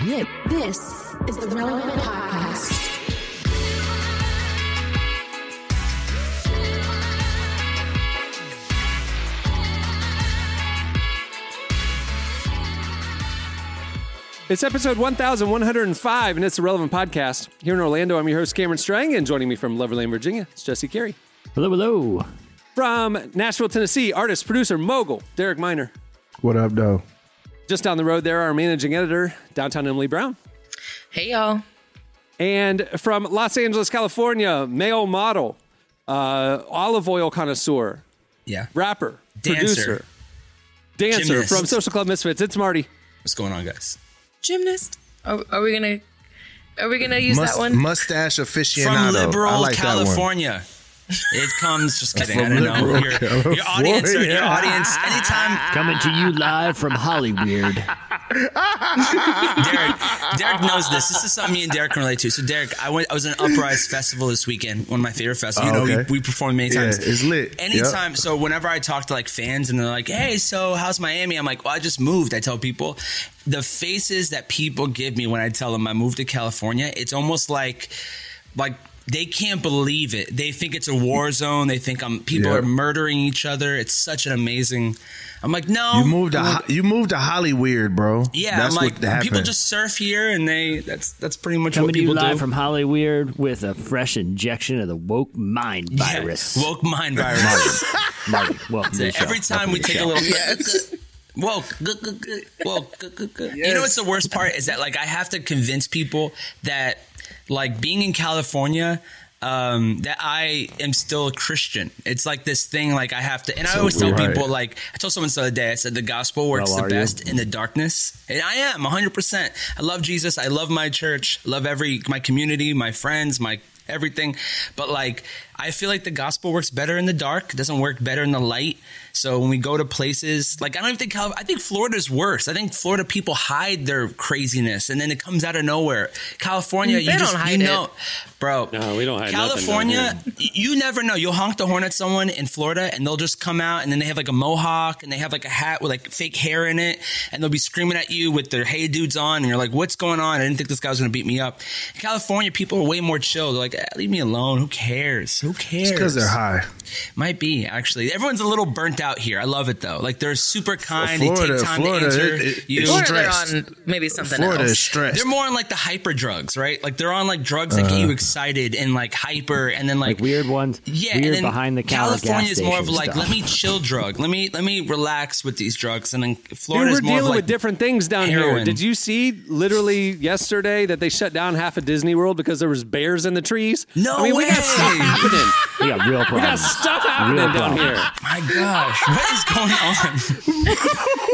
This is the Relevant Podcast. It's episode 1105, and it's the Relevant Podcast. Here in Orlando, I'm your host, Cameron Strang, and joining me from Loverland, Virginia, it's Jesse Carey. Hello, hello. From Nashville, Tennessee, artist, producer, mogul, Derek Minor. What up, though? Just down the road there, our managing editor, downtown Emily Brown. Hey, y'all. And from Los Angeles, California, male model, uh, olive oil connoisseur, Yeah. rapper, Dancer. producer, dancer Gymnast. from Social Club Misfits. It's Marty. What's going on, guys? Gymnast. Are, are we gonna? Are we gonna use Must- that one? Mustache aficionado. From I liberal like that one. California. It comes. Just kidding. I don't know. Your, your audience. Your audience. Anytime. Coming to you live from Hollywood. Derek. Derek knows this. This is something me and Derek can relate to. So, Derek, I went. I was at an Uprise festival this weekend. One of my favorite festivals. Oh, you know, okay. we, we performed many Yeah, times. it's lit. Anytime. So, whenever I talk to like fans and they're like, "Hey, so how's Miami?" I'm like, "Well, I just moved." I tell people the faces that people give me when I tell them I moved to California. It's almost like, like. They can't believe it. They think it's a war zone. They think I'm people Yeah. are murdering each other. It's such an amazing. I'm like, no, You moved to Ho- you moved to Hollyweird, bro. yeah, that's I'm like what happened. people just surf here, and they that's that's pretty much Coming what to you people live do. from Hollyweird with a fresh injection of the woke mind Yeah, virus. woke mind virus. Marty, welcome to the show. Every time Welcome we to the take a show. little woke, good, good, good, woke, good, good, good. You know what's the worst part is that like I have to convince people that like being in California. Um, that I am still a Christian. It's like this thing, like I have to, and I always tell right. people, like I told someone the other day, I said the gospel works Well, the are you? best in the darkness, and I am 100. percent I love Jesus. I love my church. Love every my community, my friends, my everything. But like, I feel like the gospel works better in the dark. It doesn't work better in the light. So when we go to places like I don't even think Cal- I think Florida's worse. I think Florida people hide their craziness and then it comes out of nowhere. California, They you just don't you hide it. know, bro. No, we don't hide California, you never know. You'll honk the horn at someone in Florida and they'll just come out and then they have like a mohawk and they have like a hat with like fake hair in it and they'll be screaming at you with their hey dudes on and you're like, what's going on? I didn't think this guy was going to beat me up. In California, people are way more chill. They're like, eh, leave me alone. Who cares? Who cares? because they're high. Might be actually. Everyone's a little burnt out here. I love it though. Like they're super kind. Florida- they take time Florida, to answer it- it- you. it's Florida, they're on maybe something Florida else. is stressed. They're more on like the hyper drugs, right? Like they're on like drugs that Uh-huh. get you excited and like hyper, and then like, Like weird ones. Yeah, weird and then behind the counter California is more of like stuff. let me chill drug, let me let me relax with these drugs, and then Florida we're is more dealing of like with different things down here. Did you see literally yesterday that they shut down half of Disney World because there was bears in the trees? No I mean, we got way. Stuff happening. We got real problems. We got stuff happening Real down problem. here. My gosh, what is going on?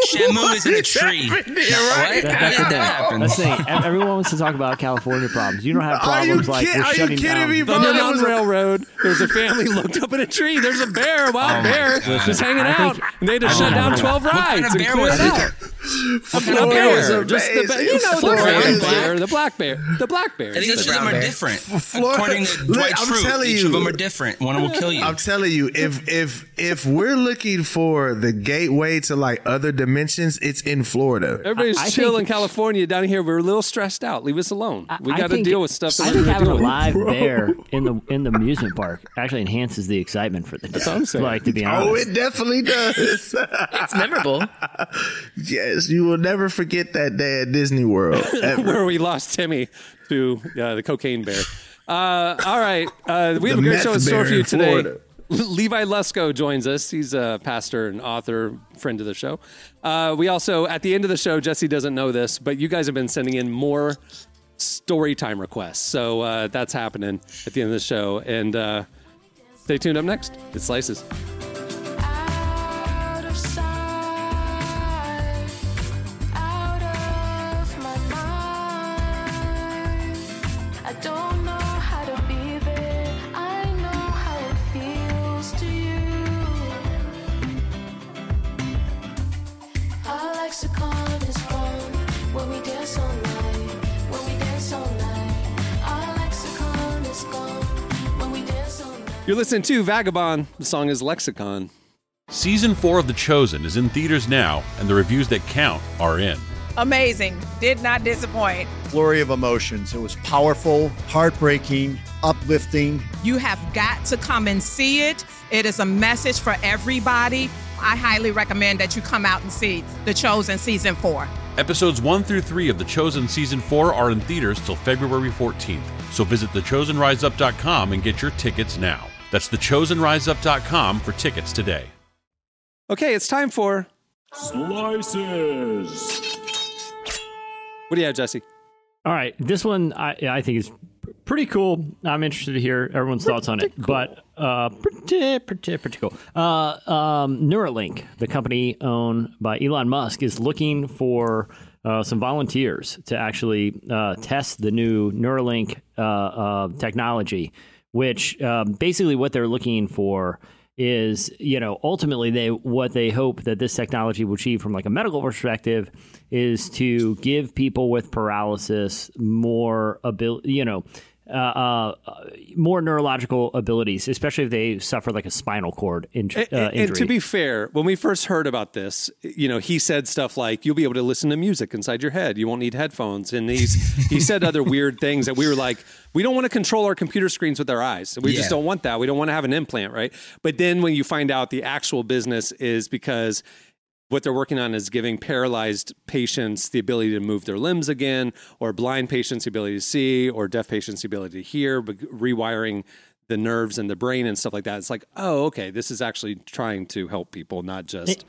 Shamu is in a tree. What? That- that's did the that happen? That's the thing. Everyone wants to talk about California problems. You don't have problems like kid- we're are you shutting kidding down. me, The bro? that a- Railroad. There's a family looked up in a tree. There's a bear, a wild oh my bear, God. just hanging I out. think- And they had to shut down 12 rides kind of bear was it it? out. What kind The of bear was bear, just the bear. You know the brown bear, the black bear, the black bear. I think each of them are bear. different. Florida- According to Dwight I'm Schrute, telling each you. of them are different. One will kill you. I'm telling you, if if if we're looking for the gateway to like other dimensions, it's in Florida. Everybody's I- I chill think- in California. Down here, we're a little stressed out. Leave us alone. We got to deal with stuff I we're think gonna having deal a with. live bear in the in the amusement park actually enhances the excitement for the day. what I'm saying. Like to be oh, honest. Oh, it definitely does. It's memorable. yes, you will never forget that day at Disney World. where we lost Timmy to uh, the cocaine bear. Uh, all right, uh, we have a great meth show in store for you today. Florida. Levi Lusko joins us. He's a pastor and author, friend of the show. Uh, we also, at the end of the show, Jesse doesn't know this, but you guys have been sending in more story time requests. So uh, that's happening at the end of the show. And uh, stay tuned up next. It slices. You're listening to Vagabond. The song is Lexicon. Season 4 of The Chosen is in theaters now, and the reviews that count are in. amazing. Did not disappoint. flurry of emotions. It was powerful, heartbreaking, uplifting. You have got to come and see it. It is a message for everybody. I highly recommend that you come out and see The Chosen Season 4. Episodes 1 through 3 of The Chosen Season 4 are in theaters till February 14th. So visit thechosenriseup.com and get your tickets now. That's thechosenriseup.com for tickets today. Okay, it's time for. Slices. What do you have, Jesse? All right, this one I, I think is pretty cool. I'm interested to hear everyone's thoughts on it. But uh, pretty, pretty, pretty cool. Uh, um, Neuralink, the company owned by Elon Musk, is looking for uh, some volunteers to actually uh, test the new Neuralink uh, uh, technology, which um, basically what they're looking for is you know ultimately they what they hope that this technology will achieve from like a medical perspective is to give people with paralysis more ability you know uh, uh, more neurological abilities, especially if they suffer like a spinal cord in, uh, And, and- injury. and to be fair, when we first heard about this, you know, he said stuff like, "You'll be able to listen to music inside your head. You won't need headphones." And he's he said other weird things that we were like, "We don't want to control our computer screens with our eyes. We just don't want that. We don't want to have an implant, right?" But then when you find out the actual business is because what they're working on is giving paralyzed patients the ability to move their limbs again, or blind patients the ability to see, or deaf patients the ability to hear, but rewiring the nerves and the brain and stuff like that. It's like, oh, okay, this is actually trying to help people, not just.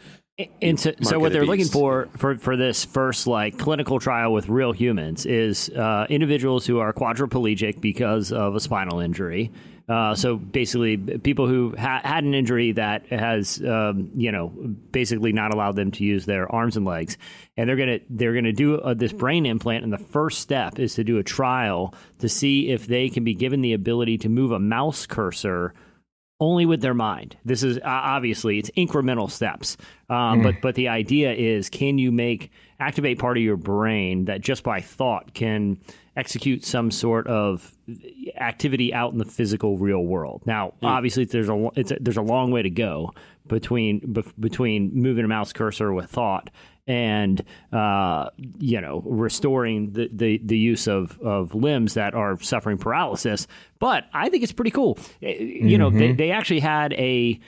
and so, so what they're looking for, for for this first like clinical trial with real humans is uh, individuals who are quadriplegic because of a spinal injury. Uh, so basically, people who ha- had an injury that has, um, you know, basically not allowed them to use their arms and legs, and they're gonna they're gonna do uh, this brain implant. And the first step is to do a trial to see if they can be given the ability to move a mouse cursor only with their mind. This is uh, obviously it's incremental steps, um, Mm. but but the idea is can you make activate part of your brain that just by thought can execute some sort of activity out in the physical real world. Now, obviously, there's a it's a, there's a long way to go between between moving a mouse cursor with thought and uh, you know restoring the, the, the use of, of limbs that are suffering paralysis. But I think it's pretty cool. Eh, You know, they, Mhm. they actually had a.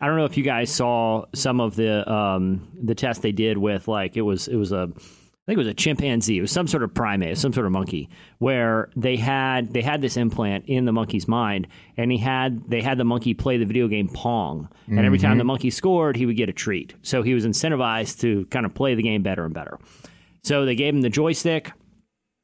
I don't know if you guys saw some of the um, the test they did with like it was it was a I think it was a chimpanzee. It was some sort of primate, some sort of monkey, where they had they had this implant in the monkey's mind, and he had they had the monkey play the video game Pong, and every time the mm-hmm. monkey scored, he would get a treat. So he was incentivized to kind of play the game better and better. So they gave him the joystick,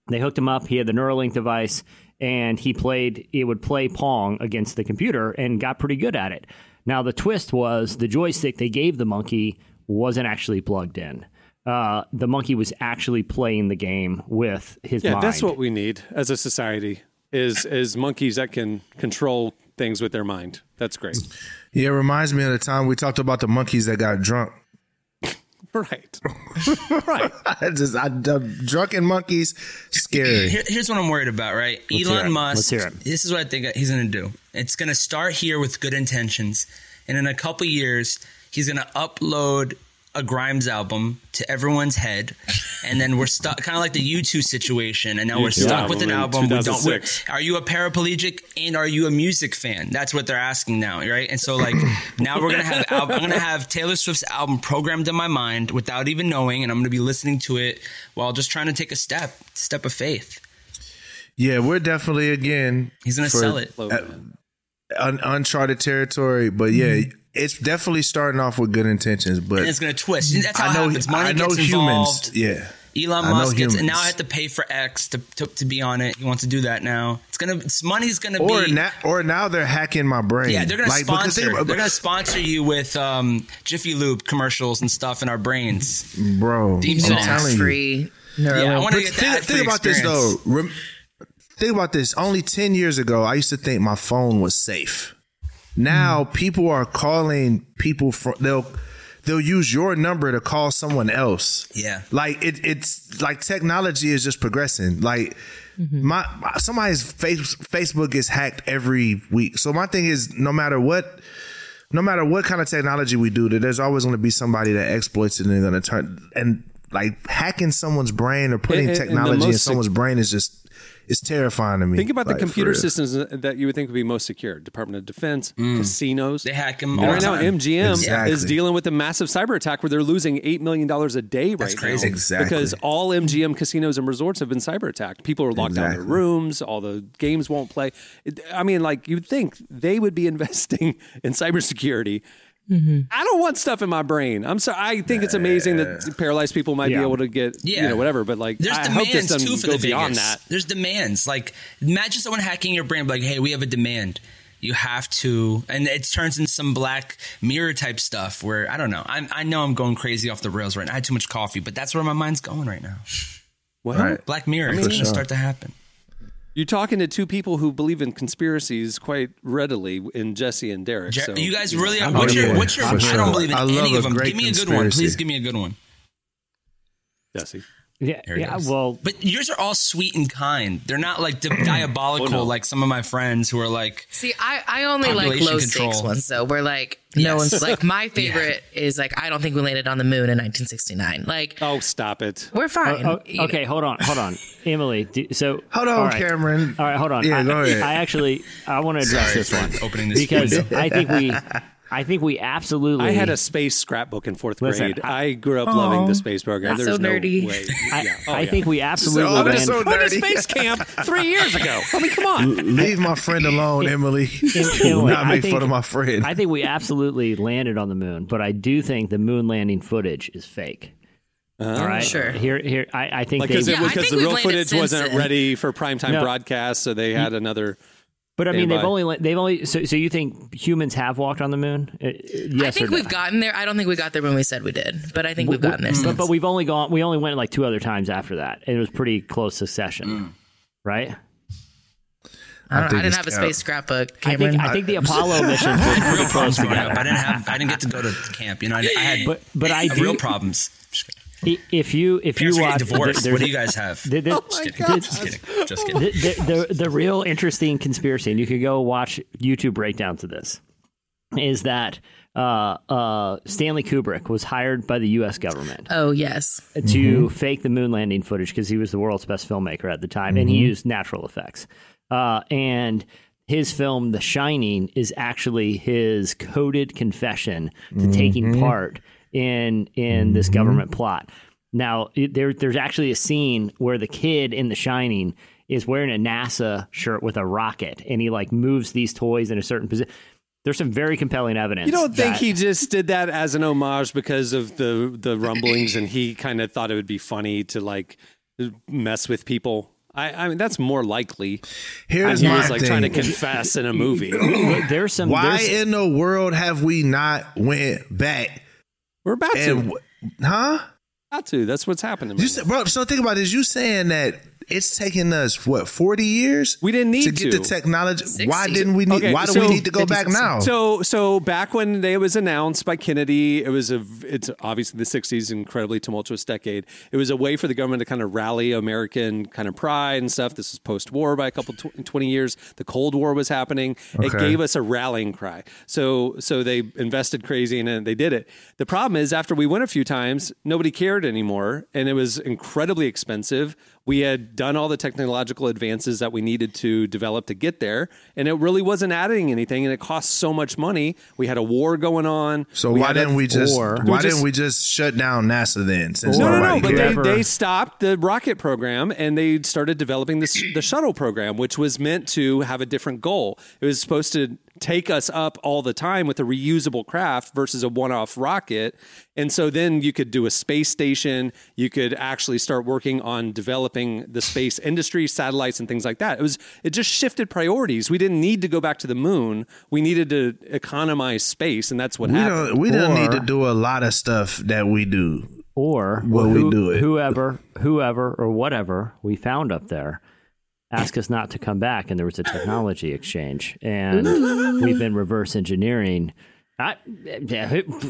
they hooked him up. He had the Neuralink device, and he played. It would play Pong against the computer, and got pretty good at it. Now the twist was the joystick they gave the monkey wasn't actually plugged in. Uh, the monkey was actually playing the game with his yeah, mind. that's what we need as a society is is monkeys that can control things with their mind. That's great. Yeah, it reminds me of the time we talked about the monkeys that got drunk. right. right. I just I, the drunken monkeys scary. Here- here's what I'm worried about, right? Let's Elon it. Musk. Let's hear it. This is what I think he's going to do. It's going to start here with good intentions, and in a couple years, he's going to upload a Grimes album to everyone's head, and then we're stuck, kind of like the U2 situation, and now we're U2 stuck with an album. We don't. we're- Are you a paraplegic and are you a music fan? That's what they're asking now, right? And so, like, now we're gonna have al- I'm gonna have Taylor Swift's album programmed in my mind without even knowing, and I'm gonna be listening to it while just trying to take a step, step of faith. Yeah, we're definitely again. He's gonna for, sell it. uh, un- uncharted territory, but yeah, it's definitely starting off with good intentions. But and it's going to twist. That's how I know, it happens. Money I know gets humans. involved. Yeah, Elon I Musk gets, and now I have to pay for X to, to, to be on it. He wants to do that now. It's gonna, it's, money's gonna or be. now, or now they're hacking my brain. yeah, they're gonna Like, because sponsor. they- They, are gonna sponsor you with um, Jiffy Lube commercials and stuff in our brains. bro. Deep I'm songs. telling you. Free. Yeah, I want to get think, that. think about this though. Rem- think about this. Only ten years ago, I used to think my phone was safe. Now people are calling people from they'll they'll use your number to call someone else. Yeah. Like it, it's like technology is just progressing. Like my, my somebody's face, Facebook gets hacked every week. So my thing is, no matter what, no matter what kind of technology we do, that there's always going to be somebody that exploits it and they're going to turn. And like hacking someone's brain or putting And- and technology in most sec- someone's brain is just it's terrifying to me. Think about Like, the computer systems that you would think would be most secure: Department of Defense, mm. casinos. They hack them And all right now. MGM Exactly. is dealing with a massive cyber attack where they're losing eight million dollars a day right crazy. now. Exactly. Because all MGM casinos and resorts have been cyber attacked. People are locked down in Exactly. their rooms. All the games won't play. I mean, like you'd think they would be investing in cybersecurity. Mm-hmm. I don't want stuff in my brain. I'm sorry. I think it's amazing that paralyzed people might Yeah. be able to get, Yeah. you know, whatever. But like, There's I hope this demands doesn't too for go the beyond Vegas. that. There's demands. Like imagine someone hacking your brain, like, hey, we have a demand. You have to, and it turns into some black mirror type stuff where I don't know. I'm, I know I'm going crazy off the rails right now. I had too much coffee, but that's where my mind's going right now. Well, Right. Black Mirror, it's For going to start to happen. You're talking to two people who believe in conspiracies quite readily in Jesse and Derek. Jer- so, you guys really are. What's your? What's your? I don't believe in any of them. Give me a good one, please. Give me a good one. Jesse? Yeah, There yeah. Well, But yours are all sweet and kind. They're not like di- diabolical Oh, no. like some of my friends who are like. See, I, I only like Population low control. stakes ones though, where like no one's like my favorite is like I don't think we landed on the moon in 1969. Like Oh, stop it. we're oh, fine. oh, you know. okay, hold on, hold on, Emily. Do, so Hold on, all right. Cameron. All right, hold on. Yeah, I, go ahead. I actually I want to address Sorry this one opening this because window. I think we I think we absolutely I had a space scrapbook in fourth Listen, grade. I, grew up loving the space program. that's There's so no nerdy. way. I, Yeah. Oh, I yeah. think we absolutely that's land- so I went to space camp three years ago. I mean, come on. Leave my friend alone, Emily. Emily, Do not make think- fun of my friend. I think we absolutely landed on the moon, but I do think the moon landing footage is fake. All right, Sure. Here, here, I, I think Like, because Yeah, I because think the real footage wasn't then. ready for primetime No. broadcast, so they had another. But I mean, they've only they've only. So, so you think humans have walked on the moon? Uh, uh, yes I think we've gotten there. I don't think we got there when we said we did, but I think we've gotten there But, since. but we've only gone. We only went like two other times after that. and It was pretty close succession, right? I, don't, I, think didn't have a cap. space scrapbook. I think I think the Apollo missions were pretty Real close problems growing up. I didn't have. I didn't get to go to camp. You know, I, I had. But but I do. real problems. Just kidding. i- If you if Parents you are watch divorced. there- What do you guys have? there- there- Just kidding. Just kidding. Just kidding. the, the, the, the real interesting conspiracy, and you could go watch YouTube breakdowns of this, is that uh, uh, Stanley Kubrick was hired by the U.S. government oh yes, to fake the moon landing footage because he was the world's best filmmaker at the time, and he used natural effects. Uh, and his film, The Shining, is actually his coded confession to taking part in in this mm-hmm. government plot. Now, there, there's actually a scene where the kid in The Shining is wearing a NASA shirt with a rocket, and he like moves these toys in a certain position. There's some very compelling evidence. You don't think that- he just did that as an homage because of the the rumblings, and he kind of thought it would be funny to like mess with people? I, I mean, that's more likely. Here's He my was like thing. trying to confess in a movie. there's some Why there's- in the world have we not went back We're about and to. huh? About to. That's what's happening. You said, bro, so think about this. You saying that it's taking us what forty years? We didn't need to get to. the technology. Why didn't we need? Okay, why do so- we need to go back now? So, so back when they was announced by Kennedy, it was a. It's obviously the '60s, incredibly tumultuous decade. It was a way for the government to kind of rally American kind of pride and stuff. This was post-war by a couple tw- twenty years. The Cold War was happening. It gave us a rallying cry. So, so they invested crazy in it. and They did it. The problem is, after we went a few times, nobody cared anymore, and it was incredibly expensive. We had done all the technological advances that we needed to develop to get there, and it really wasn't adding anything, and it cost so much money. We had a war going on. So why didn't we just? or- why We just- didn't we just shut down NASA then? Since no, no, no. But they, they stopped the rocket program and they started developing this the shuttle program, which was meant to have a different goal. It was supposed to take us up all the time with a reusable craft versus a one-off rocket. And so then you could do a space station. You could actually start working on developing the space industry, satellites, and things like that. It was it just shifted priorities. We didn't need to go back to the moon. We needed to economize space, and that's what we happened. don't. We don't need to do a lot of stuff that we do. or Will we do it? whoever whoever or whatever we found up there ask us not to come back and there was a technology exchange and we've been reverse engineering I,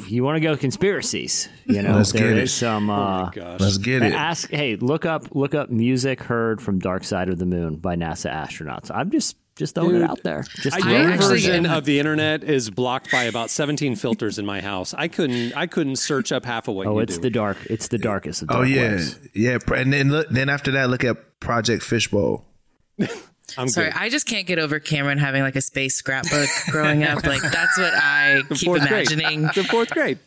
you want to go conspiracies you know Let's there get is it. some uh, Let's get it. ask hey look up look up music heard from dark side of the moon by nasa astronauts i'm just just throwing Dude, it out there. Just I, your it out actually- there. version of the internet is blocked by about 17 filters in my house. I couldn't I couldn't search up half of what Oh, you it's do. the dark. It's the darkest of Oh dark yeah, webs. yeah. And then look, then after that, look at Project Fishbowl. I'm Sorry, good. I just can't get over Cameron having like a space scrapbook growing up. Like that's what I keep Fourth grade. imagining. The fourth grade.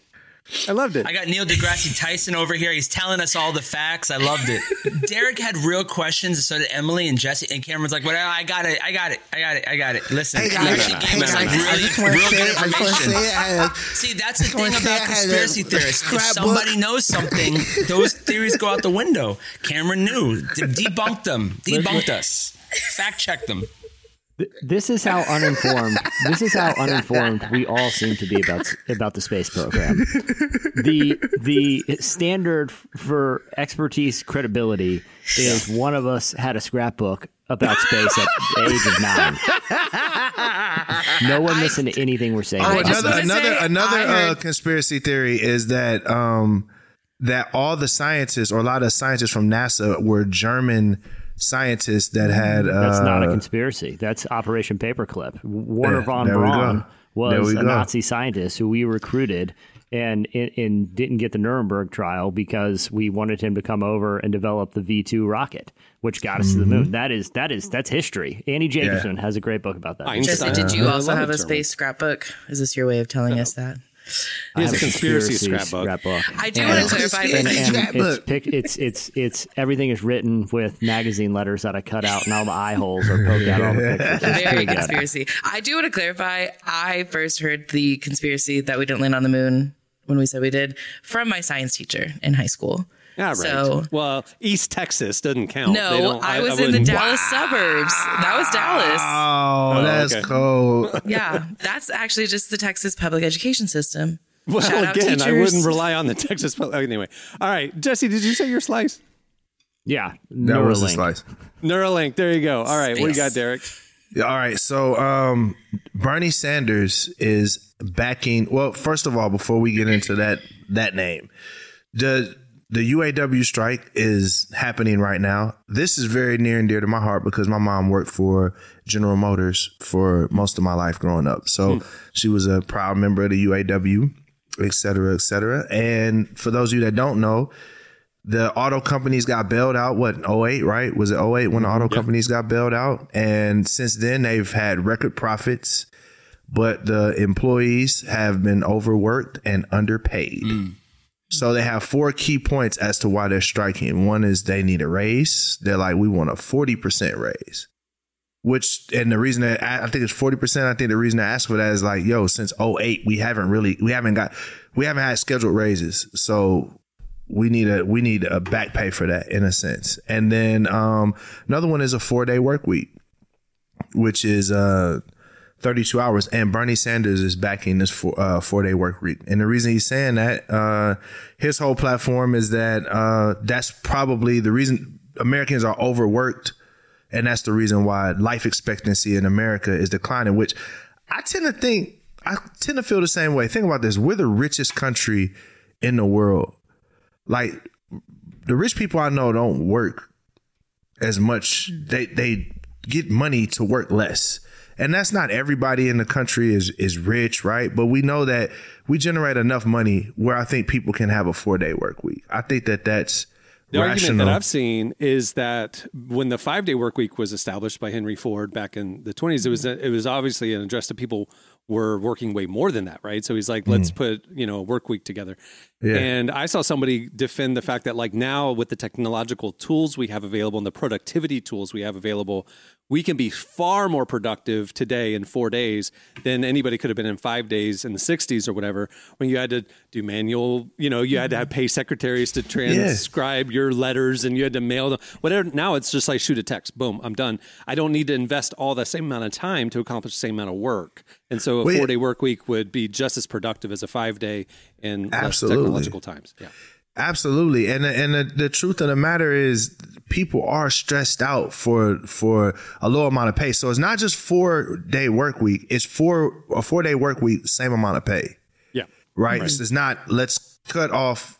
I loved it. I got Neil deGrasse Tyson over here. He's telling us all the facts. I loved it. Derek had real questions, and so did Emily and Jesse. And Cameron's like, "Whatever, I got it. I got it. I got it. I got it. Listen, Hey, he guys. actually Hey, gave us like guys. I really, just wanna real say good it. I just information. say it. I See, that's the just wanna thing about I had a conspiracy theorists. If scrapbook. somebody knows something, those theories go out the window. Cameron knew. De- debunked them. Debunked us. Fact checked them. This is how uninformed. this is how uninformed we all seem to be about about the space program. The the standard for expertise credibility is one of us had a scrapbook about space at the age of nine. No one listened to anything we're saying. I about just another another say, another I uh, conspiracy theory is that um, that all the scientists or a lot of scientists from NASA were German scientists that had. Uh, That's not a conspiracy. That's Operation Paperclip. Wernher Yeah, von there we go. Braun was a go. Nazi scientist who we recruited and, and and didn't get the Nuremberg trial because we wanted him to come over and develop the V two rocket, which got us to the Mm-hmm. moon. That is that is that's history. Annie Jacobsen has a great book about that. Einstein. Jesse, did you also have a space scrapbook? Is this your way of telling us that? He has I a have conspiracy scrapbook. I do And- want to clarify. and, and Scrapbook. it's, pic, it's it's it's everything is written with magazine letters that I cut out, and all the eye holes are poked out. All the pictures. It's Very pretty good. conspiracy. I do want to clarify. I first heard the conspiracy that we didn't land on the moon when we said we did from my science teacher in high school. Yeah, right. So well, East Texas doesn't count. They no, don't- I was in the wouldn't- Dallas suburbs. That was Dallas. Oh, that's okay. cold. Yeah, that's actually just the Texas public education system. Well, Shout again, I wouldn't rely on the Texas. pub- Anyway, all right, Jesse, did you say your slice? Yeah, That was the Neuralink. slice. Neuralink. There you go. All right, what do you got, Derek? All right. So um, Bernie Sanders is backing. Well, first of all, before we get into that that name, the the UAW strike is happening right now. This is very near and dear to my heart because my mom worked for General Motors for most of my life growing up. So hmm. she was a proud member of the UAW, et cetera, et cetera. And for those of you that don't know, the auto companies got bailed out what in 08 right? Was it 08 when the auto mm-hmm. companies got bailed out? And since then they've had record profits but the employees have been overworked and underpaid mm. So they have four key points as to why they're striking. One is they need a raise. They're like we want a 40% raise which and the reason that I think it's 40% I think the reason I ask for that is like yo since 08 we haven't really we haven't got we haven't had scheduled raises. So we need a we need a back pay for that in a sense. And then um, another one is a four day work week, which is uh, 32 hours. And Bernie Sanders is backing this four, uh, four day work week. And the reason he's saying that, uh, his whole platform is that uh, that's probably the reason Americans are overworked. And that's the reason why life expectancy in America is declining, which I tend to think, I tend to feel the same way. Think about this. We're the richest country in the world like the rich people I know don't work as much. They they get money to work less. And that's not everybody in the country is is rich, right? But we know that we generate enough money where I think people can have a 4-day work week. I think that that's The argument that I've seen is that when the five day work week was established by Henry Ford back in the 20s, it was it was obviously an address to people were working way more than that, right? So he's like, let's put you know a work week together. Mm. Yeah. And I saw somebody defend the fact that like now with the technological tools we have available and the productivity tools we have available, we can be far more productive today in four days than anybody could have been in five days in the 60s or whatever when you had to do manual, you know, you had to have pay secretaries to transcribe your letters and you had to mail them. Whatever. Now it's just like shoot a text, boom, I'm done. I don't need to invest all the same amount of time to accomplish the same amount of work. And so a Well, four day work week would be just as productive as a five day in less Absolutely. technological times. Yeah. Absolutely, and and the, the truth of the matter is, people are stressed out for for a low amount of pay. So it's not just four day work week; it's four a four day work week, same amount of pay. Yeah. right? So it's not let's cut off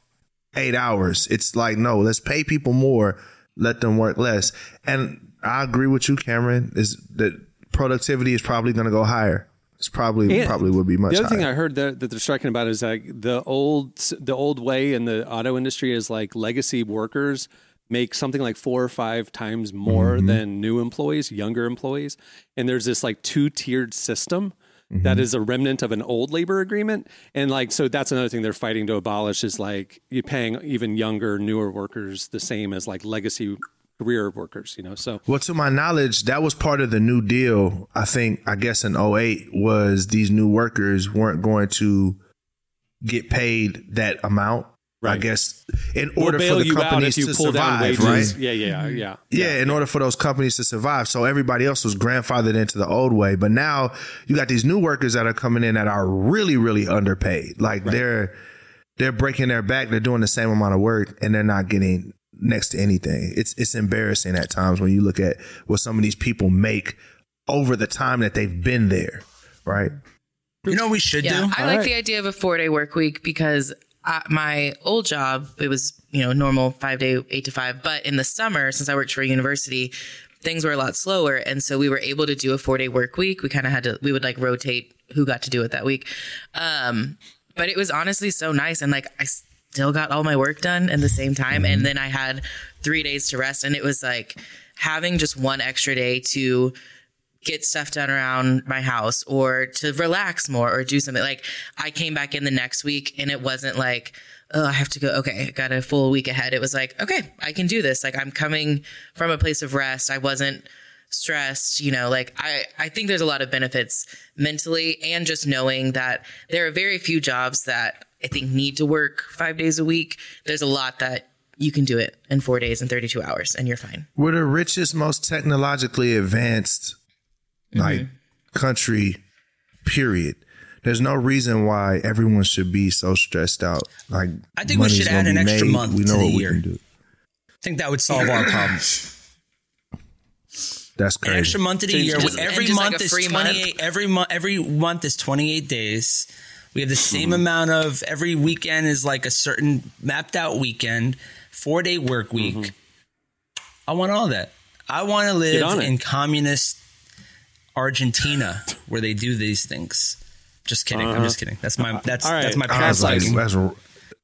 eight hours. It's like no, let's pay people more, let them work less. And I agree with you, Cameron. Is that productivity is probably going to go higher. It's probably And probably would be much The other higher. thing I heard that, that they're striking about is like the old the old way in the auto industry is like legacy workers make something like four or five times more Mm-hmm. than new employees, younger employees, and there's this like two tiered system. Mm-hmm. that is a remnant of an old labor agreement and like so that's another thing they're fighting to abolish is like you paying even younger newer workers the same as like legacy career workers you know so Well, to my knowledge, that was part of the New Deal. I think, I guess in 08 was these new workers weren't going to get paid that amount. Right. I guess in we'll order for the companies to survive, wages right? yeah yeah yeah Yeah, in order for those companies to survive. So everybody else was grandfathered into the old way. But now you got these new workers that are coming in that are really, really underpaid. Like they're they're breaking their back, they're doing the same amount of work and they're not getting next to anything. It's it's embarrassing at times when you look at what some of these people make over the time that they've been there. Right. You know what we should Yeah, do? I like the idea of a four day work week because my old job it was you know normal five day eight to five, but in the summer since I worked for a university, things were a lot slower, and so we were able to do a four day work week. We kind of had to we would like rotate who got to do it that week, um, but it was honestly so nice and like I still got all my work done at the same time, and mm-hmm. then I had three days to rest, and it was like having just one extra day to get stuff done around my house or to relax more or do something. Like I came back in the next week and it wasn't like, oh, I have to go. Okay, I got a full week ahead. It was like, okay, I can do this. Like I'm coming from a place of rest. I wasn't stressed, you know, like I, I think there's a lot of benefits mentally and just knowing that there are very few jobs that I think need to work five days a week. There's a lot that you can do it in four days and 32 hours and you're fine. We're the richest, most technologically advanced mm-hmm. like country, period. There's no reason why everyone should be so stressed out. Like I think we should add an extra made. month We to the what year. we can do. I think that would solve our problems. That's An crazy. extra month of the Change year. Just- every and just like month is 28. Every month, every month is 28 days. We have the same amount of every weekend is like a certain mapped out weekend, four day work week. I want all that. I want to live in communist Argentina where they do these things. Just kidding. I'm just kidding. That's my that's right. that's my was like,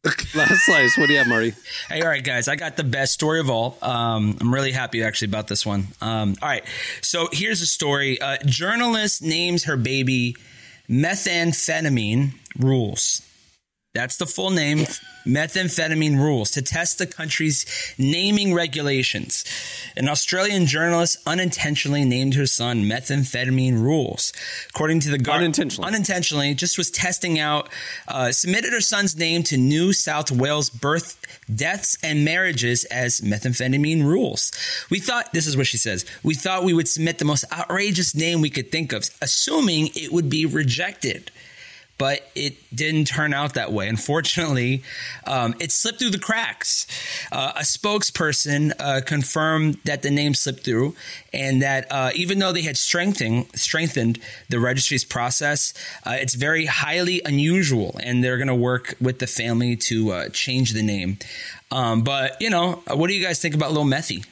last slice what do you have marty Hey, all right, guys, I got the best story of all. Um, I'm really happy actually about this one. Um, all right, so here's a story. Uh, journalist names her baby methamphetamine rules. That's the full name. Methamphetamine rules to test the country's naming regulations. An Australian journalist unintentionally named her son methamphetamine rules. According to the Gar- Unintentionally. unintentionally, just was testing out, uh, submitted her son's name to New South Wales birth, deaths, and marriages as methamphetamine rules. We thought, this is what she says, we thought we would submit the most outrageous name we could think of, assuming it would be rejected but it didn't turn out that way. Unfortunately, um, it slipped through the cracks. Uh, a spokesperson uh, confirmed that the name slipped through, and that uh, even though they had strengthened strengthened the registry's process, uh, it's very highly unusual, and they're going to work with the family to uh, change the name. Um, but you know, what do you guys think about Lil Methy?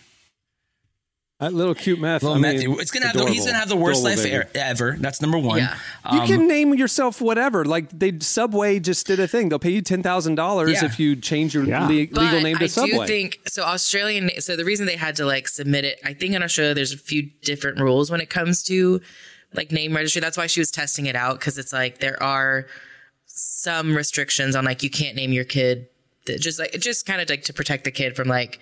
That little cute meth Lil I mean, Methy, it's gonna have the, he's gonna have the worst Adorable life baby. ever, ever. That's number one. Yeah. You Um, can name yourself whatever. Like they Subway just did a thing. They'll pay you ten thousand dollars if you change your Yeah. le- legal But name to I Subway. I do think so. Australian. So the reason they had to like submit it, I think in Australia there's a few different rules when it comes to like name registry. That's why she was testing it out because it's like there are some restrictions on like you can't name your kid. That just like just kind of like to protect the kid from like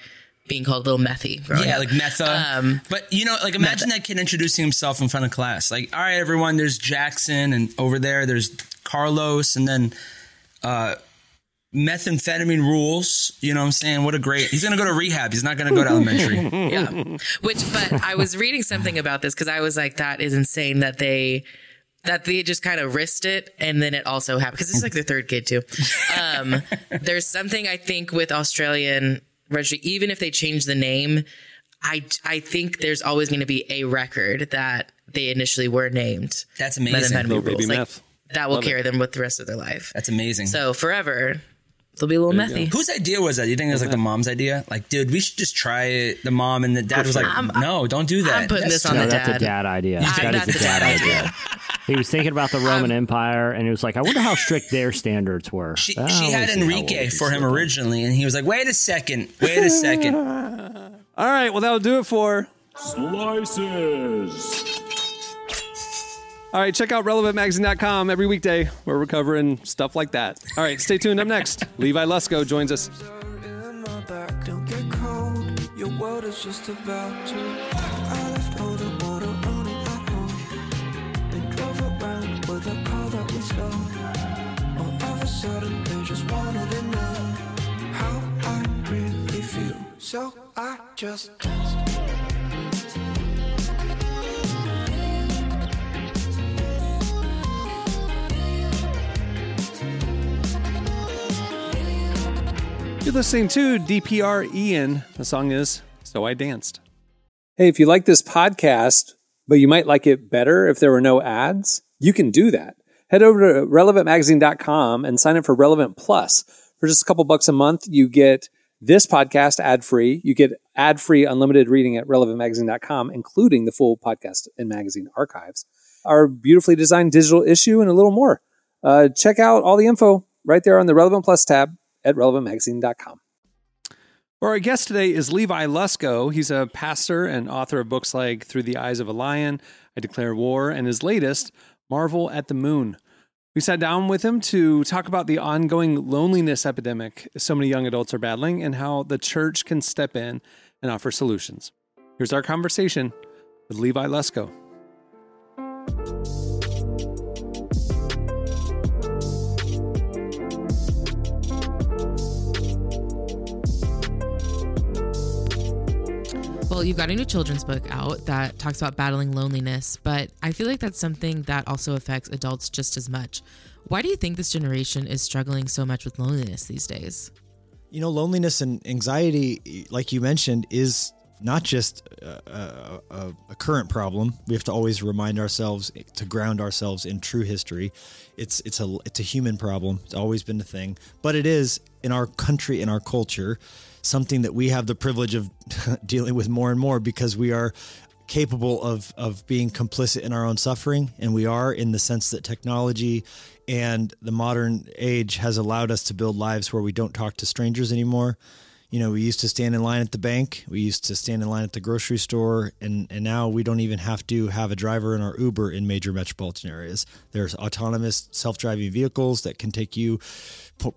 being called little methy. Yeah, up. like Metha. Um, but you know, like imagine that kid introducing himself in front of class. Like, all right, everyone, there's Jackson, and over there there's Carlos, and then uh, methamphetamine rules. You know what I'm saying? What a great. He's gonna go to rehab. He's not gonna go to elementary. yeah. Which, but I was reading something about this because I was like, that is insane that they that they just kind of risked it and then it also happened because it's like the third kid too. Um, there's something I think with Australian registry, even if they change the name, I I think there's always going to be a record that they initially were named. That's amazing. Methamphetamine Little rules. Like, meth. that will Love it. carry them with the rest of their life. That's amazing. So forever, They'll be a little methy. Whose idea was that? You think it was like the mom's idea? Like, dude, we should just try it. The mom and the dad was like, I'm- no, don't do that. I'm putting That's this on no, the that's dad. a dad idea. think That is that's a a dad dad idea. He was thinking about the Roman um, Empire, and he was like, "I wonder how strict their standards were." She, Oh, she we'll had see how Enrique old for him look. originally, and he was like, wait a second, wait a second. All right, well, that'll do it for. Slices. All right, check out relevantmagazine.com every weekday where we're covering stuff like that. All right, stay tuned. Up next, Levi Lusko joins us. in my back. You're listening to DPR Ian. The song is So I Danced. Hey, if you like this podcast, but you might like it better if there were no ads, you can do that. Head over to relevantmagazine.com and sign up for Relevant Plus. For just a couple bucks a month, you get this podcast ad free. You get ad free unlimited reading at relevantmagazine.com, including the full podcast and magazine archives, our beautifully designed digital issue, and a little more. Uh, check out all the info right there on the Relevant Plus tab at relevantmagazine.com. Well, our guest today is Levi Lusko. He's a pastor and author of books like Through the Eyes of a Lion, I Declare War, and his latest, Marvel at the Moon. We sat down with him to talk about the ongoing loneliness epidemic so many young adults are battling and how the church can step in and offer solutions. Here's our conversation with Levi Lusko. Well, you've got a new children's book out that talks about battling loneliness, but I feel like that's something that also affects adults just as much. Why do you think this generation is struggling so much with loneliness these days? You know, loneliness and anxiety, like you mentioned, is not just a, a, a, current problem. We have to always remind ourselves to ground ourselves in true history. It's it's a it's a human problem. It's always been a thing, but it is in our country, in our culture, something that we have the privilege of dealing with more and more because we are capable of of being complicit in our own suffering. And we are in the sense that technology and the modern age has allowed us to build lives where we don't talk to strangers anymore you know we used to stand in line at the bank we used to stand in line at the grocery store and and now we don't even have to have a driver in our uber in major metropolitan areas. There's autonomous self-driving vehicles that can take you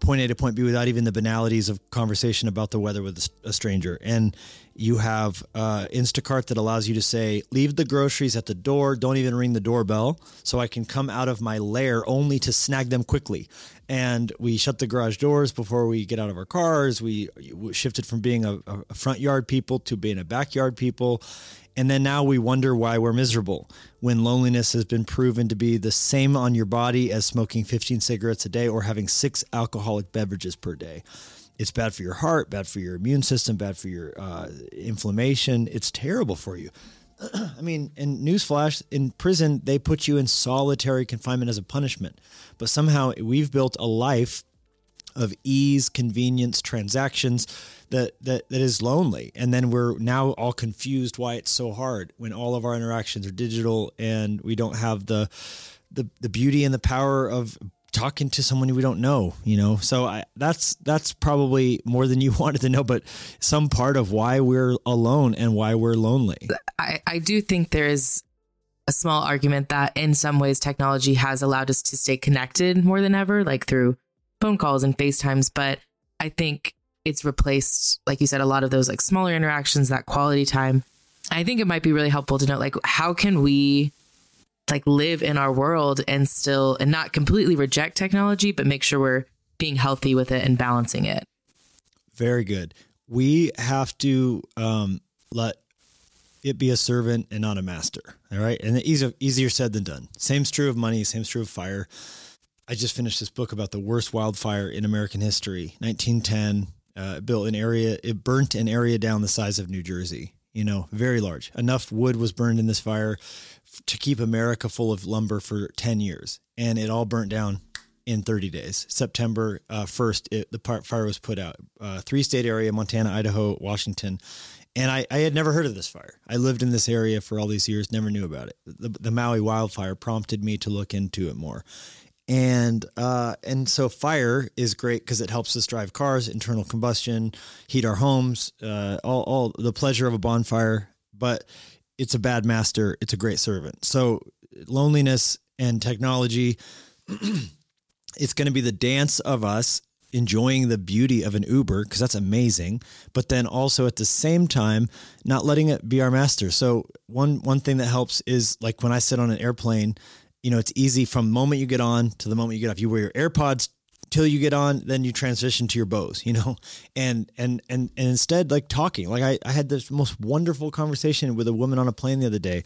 point a to point b without even the banalities of conversation about the weather with a stranger. And you have uh, Instacart that allows you to say, leave the groceries at the door, don't even ring the doorbell, so I can come out of my lair only to snag them quickly. And we shut the garage doors before we get out of our cars. We shifted from being a, a front yard people to being a backyard people. And then now we wonder why we're miserable when loneliness has been proven to be the same on your body as smoking 15 cigarettes a day or having six alcoholic beverages per day. It's bad for your heart, bad for your immune system, bad for your uh, inflammation. It's terrible for you. I mean, in newsflash, in prison, they put you in solitary confinement as a punishment. But somehow we've built a life of ease, convenience, transactions that, that that is lonely. And then we're now all confused why it's so hard when all of our interactions are digital and we don't have the the, the beauty and the power of talking to someone we don't know, you know. So I, that's that's probably more than you wanted to know, but some part of why we're alone and why we're lonely. I, I do think there is a small argument that in some ways technology has allowed us to stay connected more than ever, like through phone calls and FaceTimes. But I think it's replaced, like you said, a lot of those like smaller interactions, that quality time. I think it might be really helpful to know like how can we like live in our world and still and not completely reject technology, but make sure we're being healthy with it and balancing it. Very good. We have to um, let it be a servant and not a master. All right. And easier, easier said than done. Same's true of money. Same's true of fire. I just finished this book about the worst wildfire in American history, 1910. Uh, built an area, it burnt an area down the size of New Jersey, you know, very large. Enough wood was burned in this fire to keep America full of lumber for 10 years. And it all burnt down in 30 days. September uh, 1st, it, the fire was put out. Uh, three state area Montana, Idaho, Washington. And I, I had never heard of this fire. I lived in this area for all these years, never knew about it. The, the Maui wildfire prompted me to look into it more. And uh, and so fire is great because it helps us drive cars, internal combustion, heat our homes, uh, all all the pleasure of a bonfire. But it's a bad master. It's a great servant. So loneliness and technology, it's going to be the dance of us enjoying the beauty of an Uber because that's amazing, but then also at the same time not letting it be our master. So one one thing that helps is like when I sit on an airplane, you know, it's easy from the moment you get on to the moment you get off. You wear your AirPods till you get on, then you transition to your Bose you know, and and and and instead like talking. Like I, I had this most wonderful conversation with a woman on a plane the other day.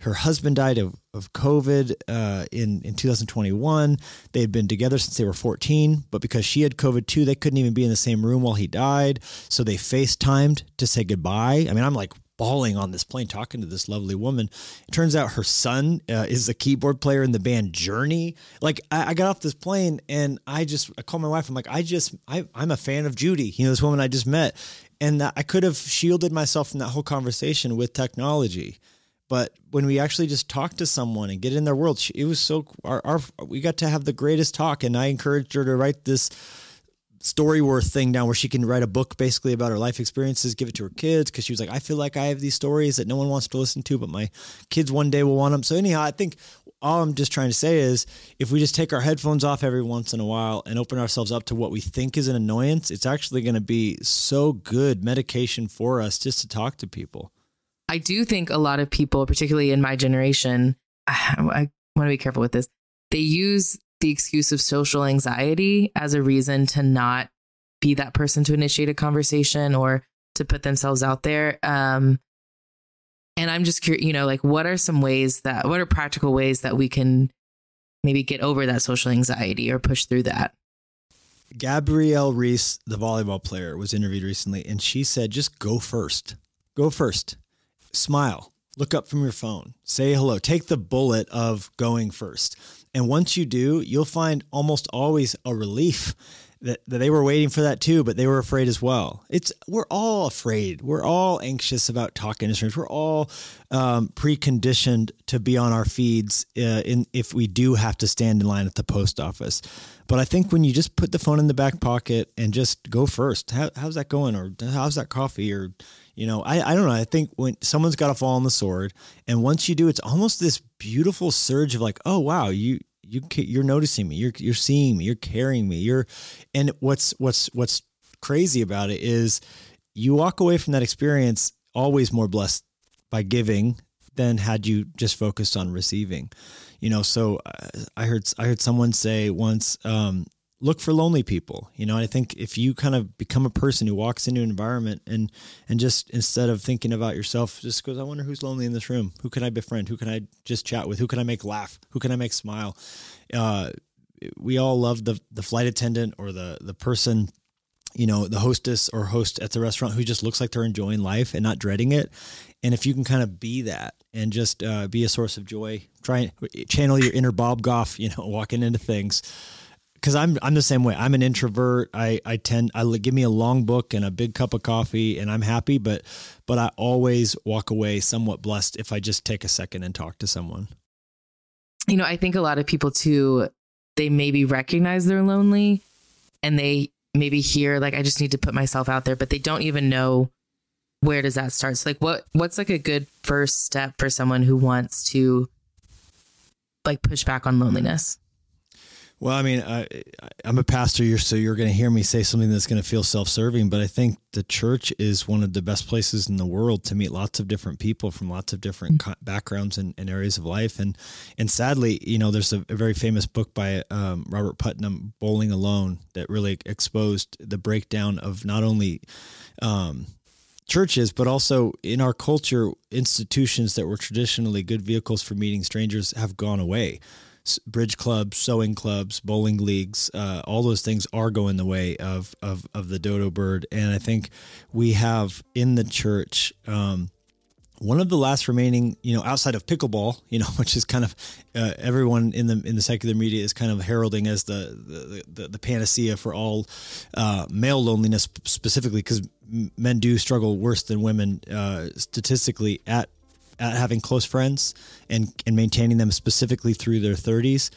Her husband died of of COVID uh, in in 2021. They had been together since they were 14, but because she had COVID too, they couldn't even be in the same room while he died. So they FaceTimed to say goodbye. I mean, I'm like bawling on this plane talking to this lovely woman. It turns out her son uh, is a keyboard player in the band Journey. Like I, I got off this plane and I just I called my wife. I'm like, I just I, I'm a fan of Judy. You know, this woman I just met, and I could have shielded myself from that whole conversation with technology. But when we actually just talk to someone and get in their world, it was so our, our we got to have the greatest talk. And I encouraged her to write this story worth thing down where she can write a book basically about her life experiences, give it to her kids because she was like, I feel like I have these stories that no one wants to listen to, but my kids one day will want them. So anyhow, I think all I'm just trying to say is if we just take our headphones off every once in a while and open ourselves up to what we think is an annoyance, it's actually going to be so good medication for us just to talk to people. I do think a lot of people, particularly in my generation, I, I want to be careful with this. They use the excuse of social anxiety as a reason to not be that person to initiate a conversation or to put themselves out there. Um, and I'm just curious, you know, like what are some ways that, what are practical ways that we can maybe get over that social anxiety or push through that? Gabrielle Reece, the volleyball player, was interviewed recently and she said, just go first. Go first. Smile. Look up from your phone. Say hello. Take the bullet of going first. And once you do, you'll find almost always a relief that, that they were waiting for that too, but they were afraid as well. It's we're all afraid. We're all anxious about talking strangers. We're all um, preconditioned to be on our feeds uh, in if we do have to stand in line at the post office. But I think when you just put the phone in the back pocket and just go first, how, how's that going, or how's that coffee, or you know, I, I don't know. I think when someone's got to fall on the sword, and once you do, it's almost this beautiful surge of like, oh wow, you you you're noticing me, you're you're seeing me, you're carrying me, you're, and what's what's what's crazy about it is you walk away from that experience always more blessed by giving than had you just focused on receiving. You know, so uh, I heard I heard someone say once, um, look for lonely people. You know, I think if you kind of become a person who walks into an environment and and just instead of thinking about yourself, just goes, I wonder who's lonely in this room. Who can I befriend? Who can I just chat with? Who can I make laugh? Who can I make smile? Uh, we all love the the flight attendant or the the person you know the hostess or host at the restaurant who just looks like they're enjoying life and not dreading it and if you can kind of be that and just uh, be a source of joy try and channel your inner bob goff you know walking into things because i'm i'm the same way i'm an introvert i i tend i give me a long book and a big cup of coffee and i'm happy but but i always walk away somewhat blessed if i just take a second and talk to someone You know, I think a lot of people too, they maybe recognize they're lonely and they maybe hear like I just need to put myself out there, but they don't even know where does that start. So like what what's like a good first step for someone who wants to like push back on loneliness? Well, I mean, I, I'm a pastor, so you're going to hear me say something that's going to feel self-serving, but I think the church is one of the best places in the world to meet lots of different people from lots of different co- backgrounds and, and areas of life. And and sadly, you know, there's a, a very famous book by um, Robert Putnam, Bowling Alone, that really exposed the breakdown of not only um, churches, but also in our culture, institutions that were traditionally good vehicles for meeting strangers have gone away bridge clubs, sewing clubs, bowling leagues, uh, all those things are going the way of, of, of the dodo bird. And I think we have in the church, um, one of the last remaining, you know, outside of pickleball, you know, which is kind of uh, everyone in the in the secular media is kind of heralding as the the, the, the panacea for all uh, male loneliness specifically because men do struggle worse than women uh, statistically at at having close friends and and maintaining them specifically through their 30s.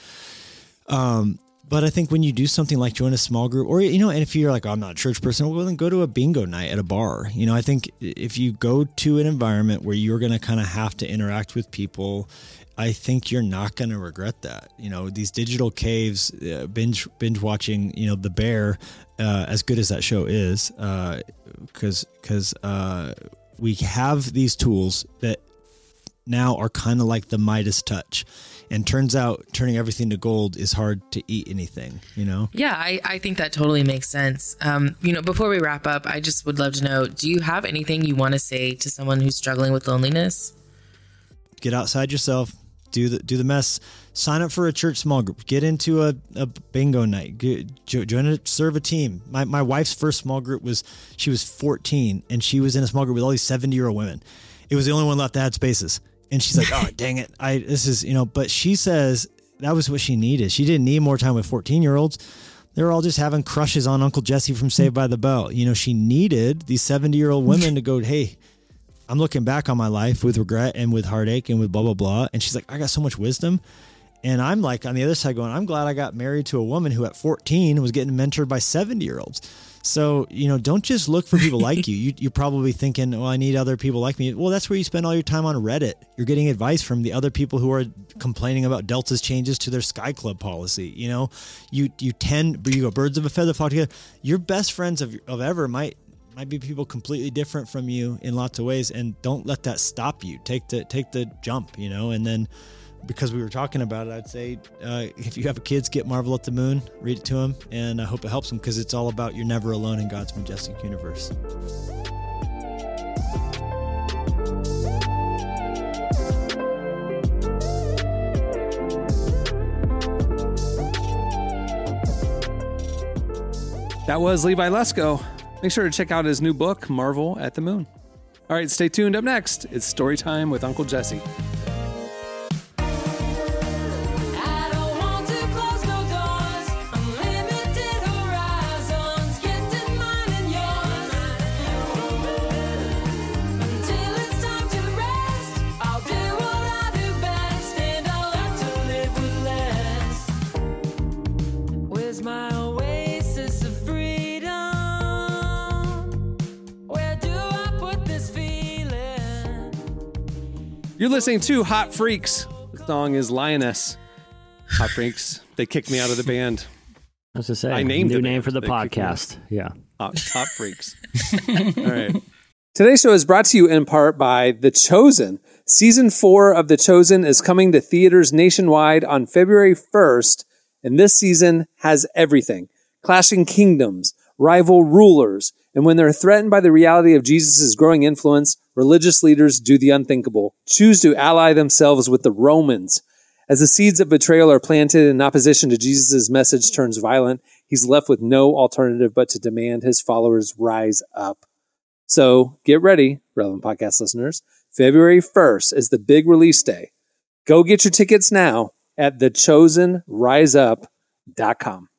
Um, but I think when you do something like join a small group, or you know, and if you're like, oh, I'm not a church person, well, then go to a bingo night at a bar. You know, I think if you go to an environment where you're going to kind of have to interact with people, I think you're not going to regret that. You know, these digital caves, uh, binge binge watching, you know, The Bear, uh, as good as that show is, because because uh, we have these tools that now are kind of like the Midas touch. And turns out turning everything to gold is hard to eat anything, you know? Yeah, I, I think that totally makes sense. Um, you know, before we wrap up, I just would love to know do you have anything you want to say to someone who's struggling with loneliness? Get outside yourself, do the do the mess, sign up for a church small group, get into a, a bingo night, get, jo- join a serve a team. My my wife's first small group was she was 14 and she was in a small group with all these 70 year old women. It was the only one left that had spaces. And she's like, "Oh, dang it. I this is, you know, but she says that was what she needed. She didn't need more time with 14-year-olds. They were all just having crushes on Uncle Jesse from Saved by the Bell. You know, she needed these 70-year-old women to go, "Hey, I'm looking back on my life with regret and with heartache and with blah blah blah." And she's like, "I got so much wisdom." And I'm like on the other side going, "I'm glad I got married to a woman who at 14 was getting mentored by 70-year-olds." So, you know, don't just look for people like you. you. You're probably thinking, well, I need other people like me. Well, that's where you spend all your time on Reddit. You're getting advice from the other people who are complaining about Delta's changes to their Sky Club policy. You know, you you tend, you go birds of a feather flock together. Your best friends of, of ever might might be people completely different from you in lots of ways, and don't let that stop you. Take the take the jump, you know, and then because we were talking about it, I'd say uh, if you have kids, get Marvel at the Moon, read it to them, and I hope it helps them because it's all about you're never alone in God's majestic universe. That was Levi Lusko. Make sure to check out his new book, Marvel at the Moon. All right, stay tuned. Up next, it's story time with Uncle Jesse. You're listening to Hot Freaks. The song is Lioness. Hot Freaks. They kicked me out of the band. I was to say, I named new the name band. for the They kicked me out. podcast. Yeah. Hot, hot Freaks. All right. Today's show is brought to you in part by The Chosen. Season four of The Chosen is coming to theaters nationwide on February 1st, and this season has everything clashing kingdoms, rival rulers, and when they're threatened by the reality of Jesus' growing influence, religious leaders do the unthinkable, choose to ally themselves with the Romans. As the seeds of betrayal are planted and opposition to Jesus' message turns violent, he's left with no alternative but to demand his followers rise up. So get ready, relevant podcast listeners. February 1st is the big release day. Go get your tickets now at thechosenriseup.com.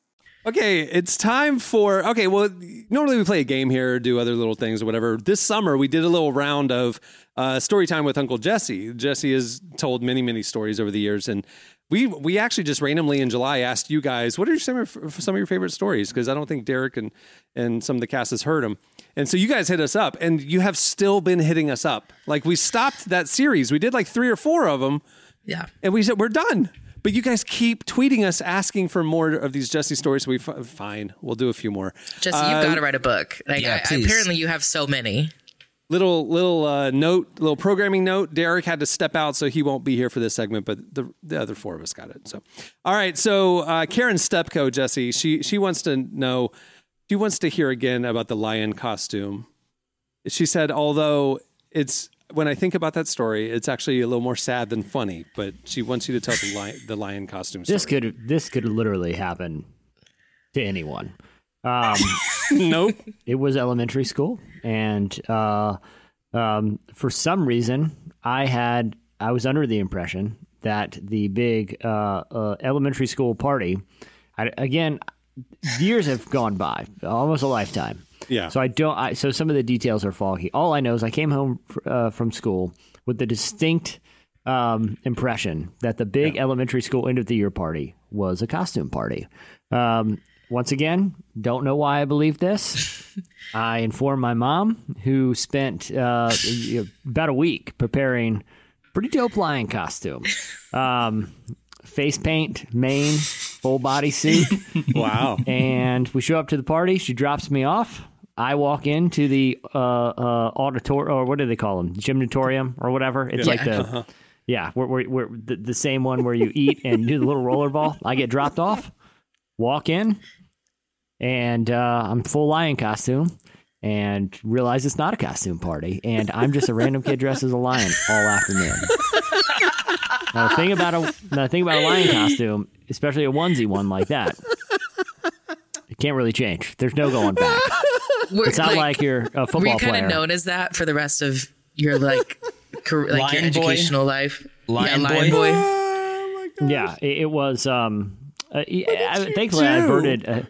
Okay, it's time for okay. Well, normally we play a game here, do other little things or whatever. This summer we did a little round of uh, story time with Uncle Jesse. Jesse has told many, many stories over the years, and we we actually just randomly in July asked you guys what are some of your, some of your favorite stories because I don't think Derek and and some of the cast has heard them, and so you guys hit us up, and you have still been hitting us up. Like we stopped that series, we did like three or four of them, Yeah. and we said we're done. But you guys keep tweeting us asking for more of these Jesse stories. So we f- fine, we'll do a few more. Jesse, Uh, you've got to write a book. Like, yeah, I- I, apparently, you have so many. little little uh, note, little programming note. Derek had to step out, so he won't be here for this segment. But the the other four of us got it. So, all right. So uh, Karen Stepko, Jesse, she she wants to know. She wants to hear again about the lion costume. She said, although it's when I think about that story, it's actually a little more sad than funny. But she wants you to tell the lion the lion costume story. This could this could literally happen to anyone. Um, nope. it was elementary school, and uh, um, for some reason, I had I was under the impression that the big uh, uh, elementary school party, I, again, years have gone by, almost a lifetime. Yeah. So I don't. I, so some of the details are foggy. All I know is I came home uh, from school with the distinct um, impression that the big elementary school end of the year party was a costume party. Um, once again, don't know why I believe this. I informed my mom, who spent uh, about a week preparing pretty dope lion costume. Um, face paint, mane, full body suit. Wow. And we show up to the party. She drops me off. I walk into the uh, uh, auditorium, or what do they call them? Gymnatorium or whatever. It's Yeah. like the, Uh-huh. yeah, we're, we're, we're the, the same one where you eat and do the little roller ball. I get dropped off, walk in, and uh, I'm full lion costume and realize it's not a costume party. And I'm just a random kid dressed as a lion all afternoon. Now, the thing about a now, the thing about a lion costume, especially a onesie one like that, it can't really change. There's no going back. We're, It's not like, you're a Were football you kind of known as that for the rest of your like, career, like your Lion boy? educational life? Lion yeah, lion boy? boy. Yeah, it, it was. Um, uh, I- thankfully, I too. averted. Uh,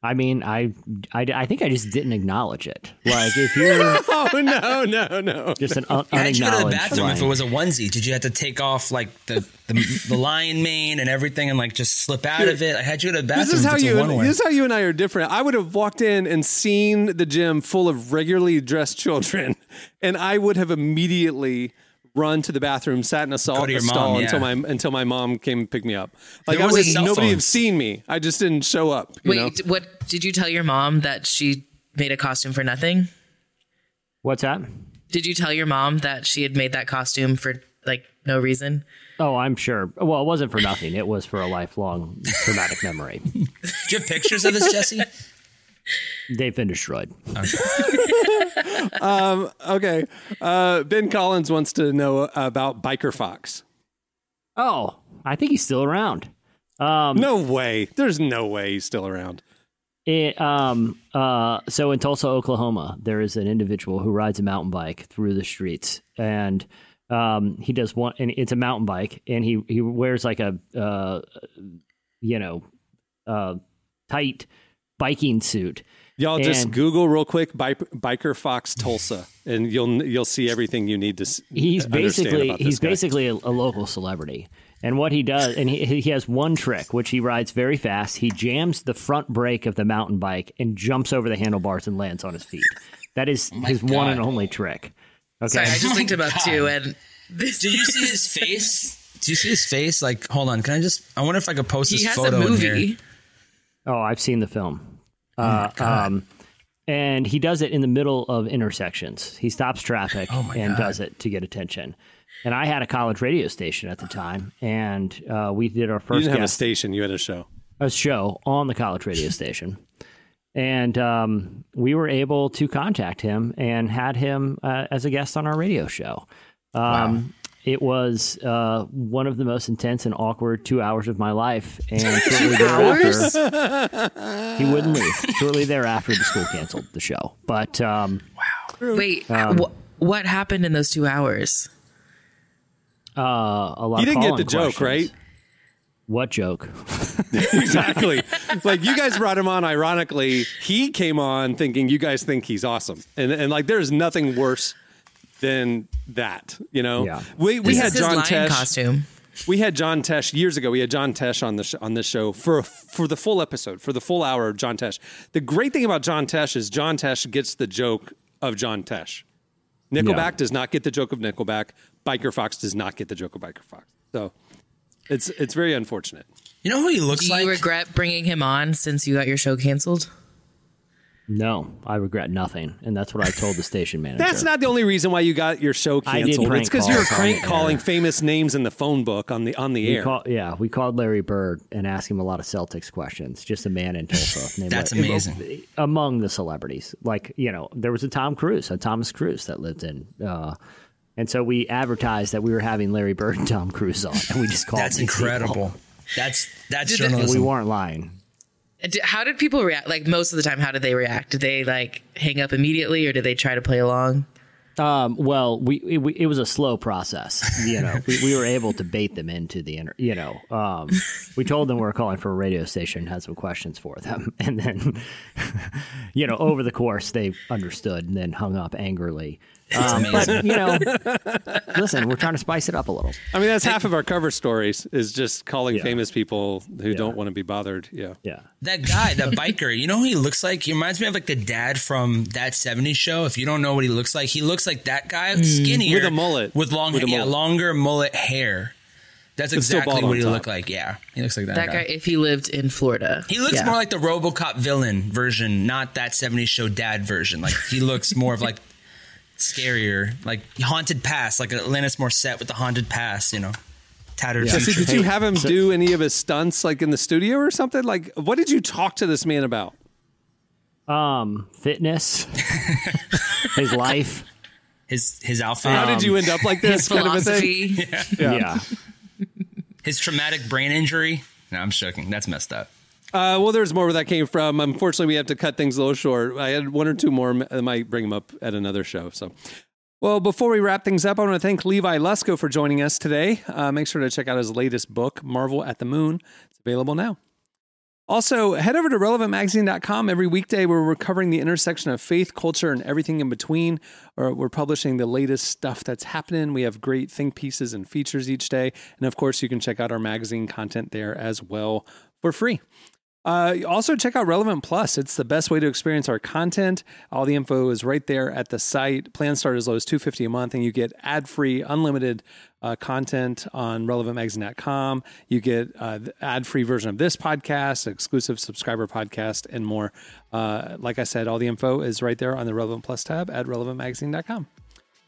I mean, I, I, I think I just didn't acknowledge it. Like if you're oh no, no, no. just an un- How'd you go to the unacknowledged bathroom if it was a onesie? Did you have to take off like the the, the lion mane and everything and like just slip out of it? I had you go to the bathroom. This is if how it's a you. one-way. This is how you and I are different. I would have walked in and seen the gym full of regularly dressed children, and I would have immediately run to the bathroom, sat in a stall, to a stall mom, until my until my mom came and picked me up. Like There I wasn't would cell nobody phones. have seen me. I just didn't show up. You Wait, know? d- what did you tell your mom that she made a costume for nothing? What's that? Did you tell your mom that she had made that costume for like no reason? Oh, I'm sure. Well, it wasn't for nothing. It was for a lifelong traumatic memory. Do you have pictures of this, Jesse? They've been destroyed. Um, okay. Uh, ben Collins wants to know about Biker Fox. Oh, I think he's still around. Um, No way. There's no way he's still around. It, um, uh, so in Tulsa, Oklahoma, there is an individual who rides a mountain bike through the streets, and um, he does one, and it's a mountain bike, and he he wears like a, uh, you know, uh, tight biking suit. Y'all just Google real quick Bi- Biker Fox Tulsa, and you'll you'll see everything you need to. s- He's basically about this he's guy. basically a, a local celebrity. And what he does, and he, he has one trick, which he rides very fast. He jams the front brake of the mountain bike and jumps over the handlebars and lands on his feet. That is oh his one and only trick. Okay. Sorry, I just linked him up oh too, and this Did you see his face? Do you see his face? Like, hold on. Can I just? I wonder if I could post he this has photo a in movie. Here. Oh, I've seen the film. Uh, um, and he does it in the middle of intersections. He stops traffic Oh and does it to get attention. And I had a college radio station at the time, and uh, we did our You first didn't have a station; you had a show. a show on the college radio station. And um, we were able to contact him and had him uh, as a guest on our radio show. Um, It was uh, one of the most intense and awkward two hours of my life. And shortly thereafter, he wouldn't leave. Shortly thereafter, the school canceled the show. But um, Wait, Um, wh- what happened in those two hours? uh, a lot You didn't get call-in the joke, right? What joke? exactly. like you guys brought him on. Ironically, he came on thinking you guys think he's awesome, and and like there's nothing worse than that. You know, Yeah. we we This had John Tesh. costume. We had John Tesh years ago. We had John Tesh on the sh- on this show for for the full episode, for the full hour of John Tesh. The great thing about John Tesh is John Tesh gets the joke of John Tesh. Nickelback Yeah. does not get the joke of Nickelback. Biker Fox does not get the joke of Biker Fox. So it's it's very unfortunate. You know who he looks Do like? you regret bringing him on since you got your show canceled? No, I regret nothing. And that's what I told the station manager. That's not the only reason why you got your show I did canceled. prank It's because you were calls on crank calling air. famous names in the phone book on the on the We air. call, yeah, we called Larry Bird and asked him a lot of Celtics questions. Just a man in Tulsa. named That's Larry- amazing. Among the celebrities, like you know, there was a Tom Cruise, a Thomas Cruise that lived in, uh, and so we advertised that we were having Larry Bird and Tom Cruise on, and we just called. That's these people. incredible. That's that's Did they- And we weren't lying. How did people react? Like most of the time, how did they react? Did they like hang up immediately, or did they try to play along? Um, well, we it, we it was a slow process. You know, we, we were able to bait them into the inter. You know, um, we told them we were calling for a radio station, had some questions for them, and then, you know, over the course they understood and then hung up angrily. Um, but you know, listen, we're trying to spice it up a little. I mean, that's half of our cover stories is just calling Yeah. famous people who don't want to be bothered. Yeah. Yeah. That guy, that biker, you know who he looks like? He reminds me of like the dad from that 70s show. If you don't know what he looks like, he looks like that guy, skinnier. With a mullet. With long With a yeah, longer mullet hair. That's But exactly what he top. looked like. Yeah. He looks like that, That guy, if he lived in Florida, He looks Yeah. more like the RoboCop villain version, not that 70s show dad version. Like he looks more of like scarier, like haunted past, like Alanis Morissette with the haunted past, you know. Tattered Jesse, did you have him do any of his stunts like in the studio or something? Like, what did you talk to this man about? Um, fitness, his life. his his outfit? How did you end up like this His kind of a philosophy. thing? Yeah. His traumatic brain injury? No, I'm joking. That's messed up. Uh, well, there's more where that came from. Unfortunately, we have to cut things a little short. I had one or two more. I might bring them up at another show. So, well, before we wrap things up, I want to thank Levi Lusko for joining us today. Uh, make sure to check out his latest book, Marvel at the Moon. It's available now. Also, head over to relevantmagazine.com. Every weekday, where we're covering the intersection of faith, culture, and everything in between. Or we're publishing the latest stuff that's happening. We have great think pieces and features each day. And of course, you can check out our magazine content there as well for free. Uh, also, check out Relevant Plus. It's the best way to experience our content. All the info is right there at the site. Plans start as low as two fifty a month, and you get ad free, unlimited uh, content on relevantmagazine.com. You get uh, the ad free version of this podcast, exclusive subscriber podcast, and more. Uh, like I said, all the info is right there on the Relevant Plus tab at relevantmagazine.com.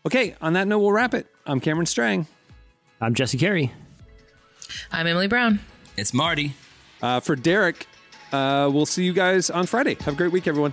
Okay, on that note, we'll wrap it. I'm Cameron Strang. I'm Jesse Carey. I'm Emily Brown. It's Marty. Uh, for Derek, uh, we'll see you guys on Friday. Have a great week, everyone.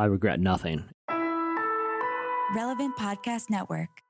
I regret nothing. Relevant Podcast Network.